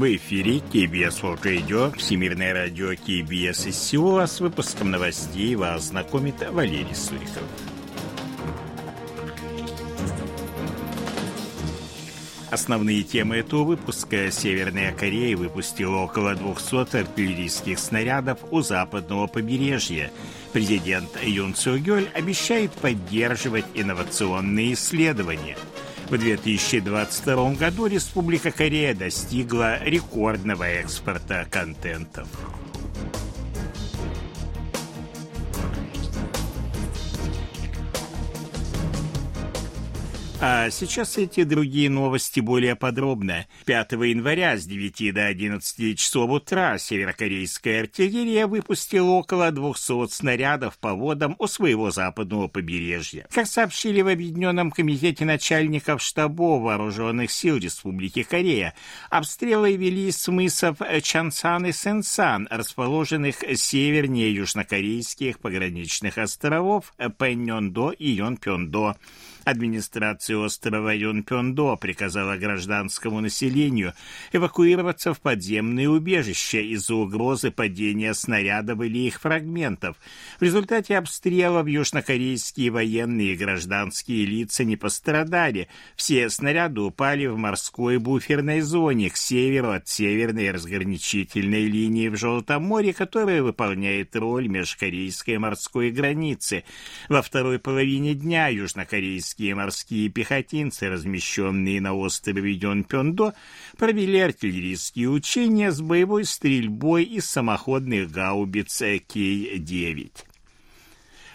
В эфире KBS World Radio, Всемирное радио KBS из Сеула. С выпуском новостей вас знакомит Валерий Суриков. Основные темы этого выпуска. Северная Корея выпустила около 200 артиллерийских снарядов у западного побережья. Президент Юн Цугёль обещает поддерживать инновационные исследования – в 2022 году Республика Корея достигла рекордного экспорта контентов. А сейчас эти другие новости более подробно. 5 января с 9 до 11 часов утра северокорейская артиллерия выпустила около 200 снарядов по водам у своего западного побережья. Как сообщили в Объединенном комитете начальников штабов вооруженных сил Республики Корея, обстрелы вели с мысов Чансан и Сенсан, расположенных севернее южнокорейских пограничных островов Пэньондо и Йонпёндо. Администрация острова Юнпёндо приказала гражданскому населению эвакуироваться в подземные убежища из-за угрозы падения снарядов или их фрагментов. В результате обстрелов южнокорейские военные и гражданские лица не пострадали. Все снаряды упали в морской буферной зоне к северу от северной разграничительной линии в Желтом море, которая выполняет роль межкорейской морской границы. Во второй половине дня южнокорейские морские пехотинцы, размещенные на острове Йонпёндо, провели артиллерийские учения с боевой стрельбой из самоходных гаубиц Кей-9.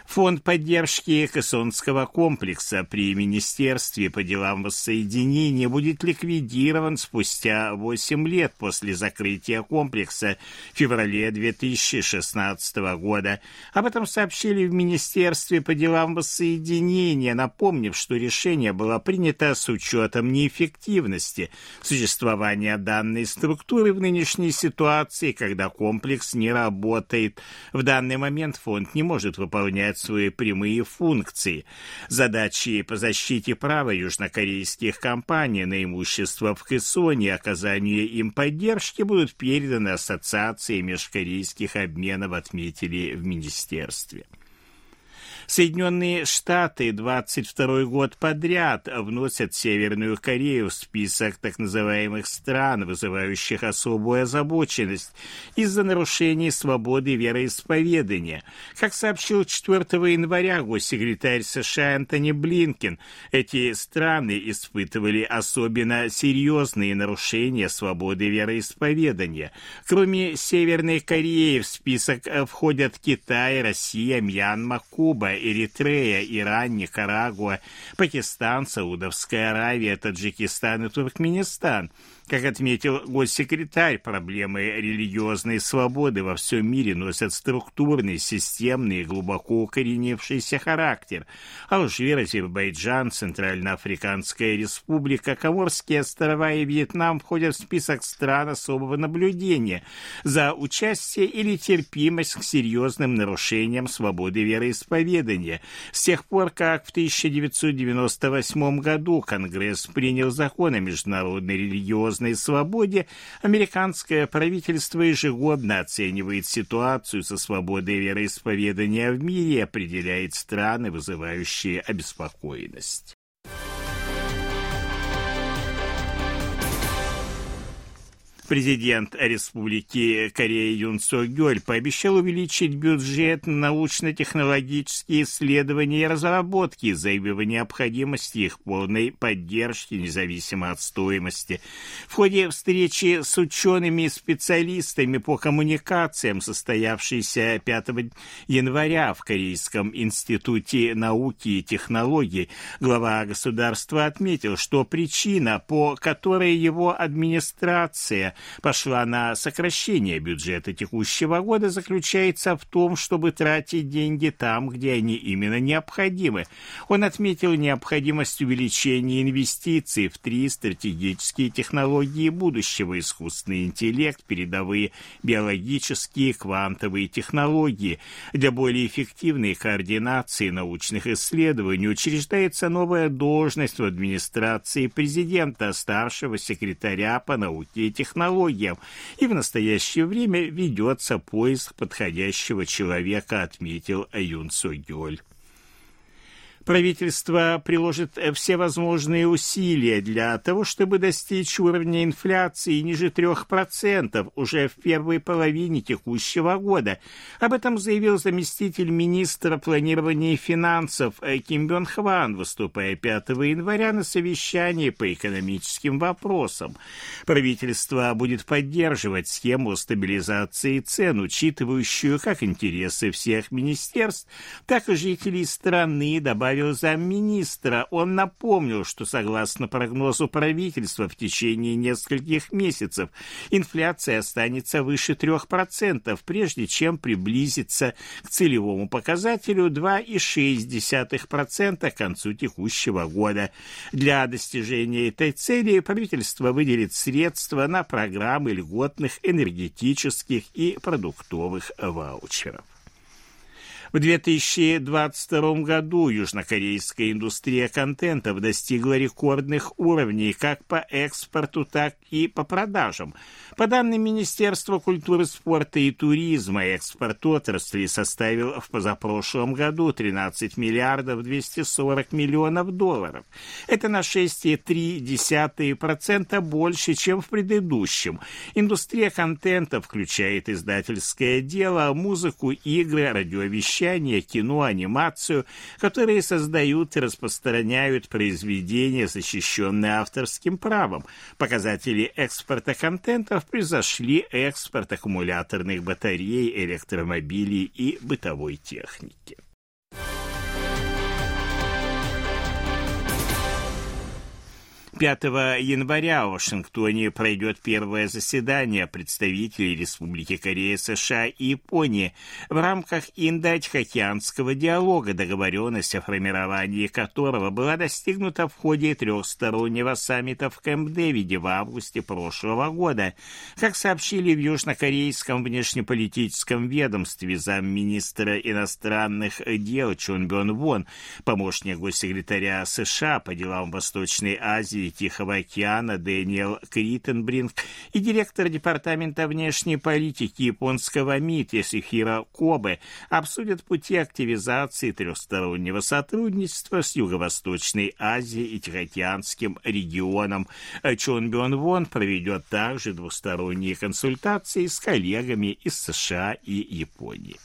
Фонд поддержки Хессонского комплекса при Министерстве по делам воссоединения будет ликвидирован спустя 8 лет после закрытия комплекса в феврале 2016 года. Об этом сообщили в Министерстве по делам воссоединения, напомнив, что решение было принято с учетом неэффективности существования данной структуры в нынешней ситуации, когда комплекс не работает. В данный момент фонд не может выполнять выполнять свои прямые функции. Задачи по защите права южнокорейских компаний на имущество в Хессоне и оказанию им поддержки будут переданы Ассоциации межкорейских обменов, отметили в министерстве. Соединенные Штаты 22 год подряд вносят Северную Корею в список так называемых стран, вызывающих особую озабоченность из-за нарушений свободы вероисповедания. Как сообщил 4 января госсекретарь США Антони Блинкен, эти страны испытывали особенно серьезные нарушения свободы вероисповедания. Кроме Северной Кореи в список входят Китай, Россия, Мьянма, Куба, Эритрея, Иран, Никарагуа, Пакистан, Саудовская Аравия, Таджикистан и Туркменистан – как отметил госсекретарь, проблемы религиозной свободы во всем мире носят структурный, системный и глубоко укоренившийся характер. Алжир, Азербайджан, Центральноафриканская республика, Коморские острова и Вьетнам входят в список стран особого наблюдения за участие или терпимость к серьезным нарушениям свободы вероисповедания. С тех пор, как в 1998 году Конгресс принял закон о международной религиозной религиозной свободе, американское правительство ежегодно оценивает ситуацию со свободой вероисповедания в мире и определяет страны, вызывающие обеспокоенность. Президент Республики Корея Юн Со Гёль пообещал увеличить бюджет на научно-технологические исследования и разработки, заявив о необходимости их полной поддержки, независимо от стоимости. В ходе встречи с учеными и специалистами по коммуникациям, состоявшейся 5 января в Корейском институте науки и технологий, глава государства отметил, что причина, по которой его администрация пошла на сокращение бюджета текущего года, заключается в том, чтобы тратить деньги там, где они именно необходимы. Он отметил необходимость увеличения инвестиций в три стратегические технологии будущего – искусственный интеллект, передовые биологические, квантовые технологии. Для более эффективной координации научных исследований учреждается новая должность в администрации президента, старшего секретаря по науке и технологии технологиям, и в настоящее время ведется поиск подходящего человека, отметил Юн Согёль. Правительство приложит э, все возможные усилия для того, чтобы достичь уровня инфляции ниже 3% уже в первой половине текущего года. Об этом заявил заместитель министра планирования и финансов э, Ким Бён Хван, выступая 5 января на совещании по экономическим вопросам. Правительство будет поддерживать схему стабилизации цен, учитывающую как интересы всех министерств, так и жителей страны, добавив добавил замминистра. Он напомнил, что согласно прогнозу правительства в течение нескольких месяцев инфляция останется выше 3%, прежде чем приблизиться к целевому показателю 2,6% к концу текущего года. Для достижения этой цели правительство выделит средства на программы льготных энергетических и продуктовых ваучеров. В 2022 году южнокорейская индустрия контентов достигла рекордных уровней как по экспорту, так и по продажам. По данным Министерства культуры, спорта и туризма, экспорт отрасли составил в позапрошлом году 13 миллиардов 240 миллионов долларов. Это на 6,3% больше, чем в предыдущем. Индустрия контента включает издательское дело, музыку, игры, радиовещание, вещание, кино, анимацию, которые создают и распространяют произведения, защищенные авторским правом. Показатели экспорта контентов превзошли экспорт аккумуляторных батарей, электромобилей и бытовой техники. 5 января в Вашингтоне пройдет первое заседание представителей Республики Корея, США и Японии в рамках Индо-Тихоокеанского диалога, договоренность о формировании которого была достигнута в ходе трехстороннего саммита в Кэмп-Дэвиде в августе прошлого года. Как сообщили в южнокорейском внешнеполитическом ведомстве замминистра иностранных дел Чун Бён Вон, помощник госсекретаря США по делам Восточной Азии Азии и Тихого океана Дэниел Криттенбринг и директор Департамента внешней политики японского МИД Ясихира Кобе обсудят пути активизации трехстороннего сотрудничества с Юго-Восточной Азией и Тихоокеанским регионом. Чон Бён Вон проведет также двусторонние консультации с коллегами из США и Японии.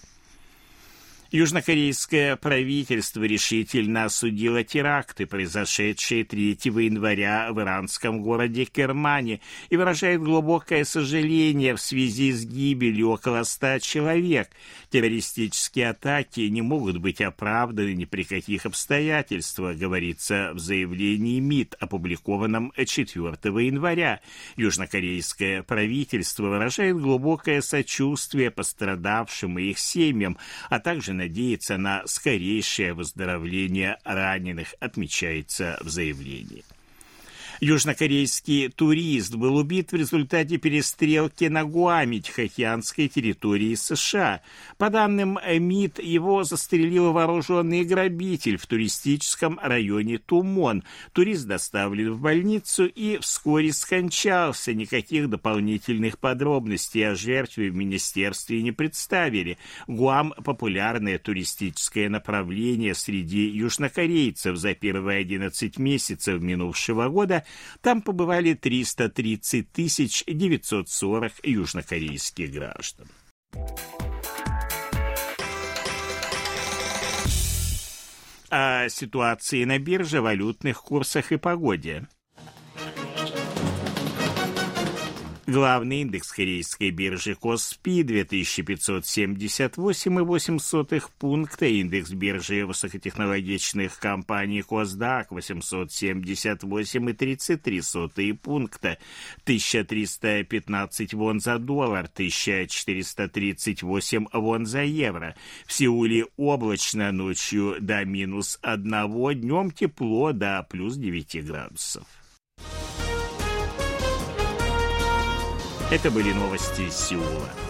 Южнокорейское правительство решительно осудило теракты, произошедшие 3 января в иранском городе Кермане, и выражает глубокое сожаление в связи с гибелью около ста человек. Террористические атаки не могут быть оправданы ни при каких обстоятельствах, говорится в заявлении МИД, опубликованном 4 января. Южнокорейское правительство выражает глубокое сочувствие пострадавшим и их семьям, а также надеяться на скорейшее выздоровление раненых, отмечается в заявлении. Южнокорейский турист был убит в результате перестрелки на Гуаме, Тихоокеанской территории США. По данным МИД, его застрелил вооруженный грабитель в туристическом районе Тумон. Турист доставлен в больницу и вскоре скончался. Никаких дополнительных подробностей о жертве в министерстве не представили. Гуам – популярное туристическое направление среди южнокорейцев. За первые 11 месяцев минувшего года там побывали 330 тысяч 940 южнокорейских граждан. О ситуации на бирже, валютных курсах и погоде. Главный индекс корейской биржи Коспи 2578,8 пункта, индекс биржи высокотехнологичных компаний Косдак 878,33 пункта, 1315 вон за доллар, 1438 вон за евро. В Сеуле облачно ночью до минус 1, днем тепло до плюс 9 градусов. Это были новости Сеула.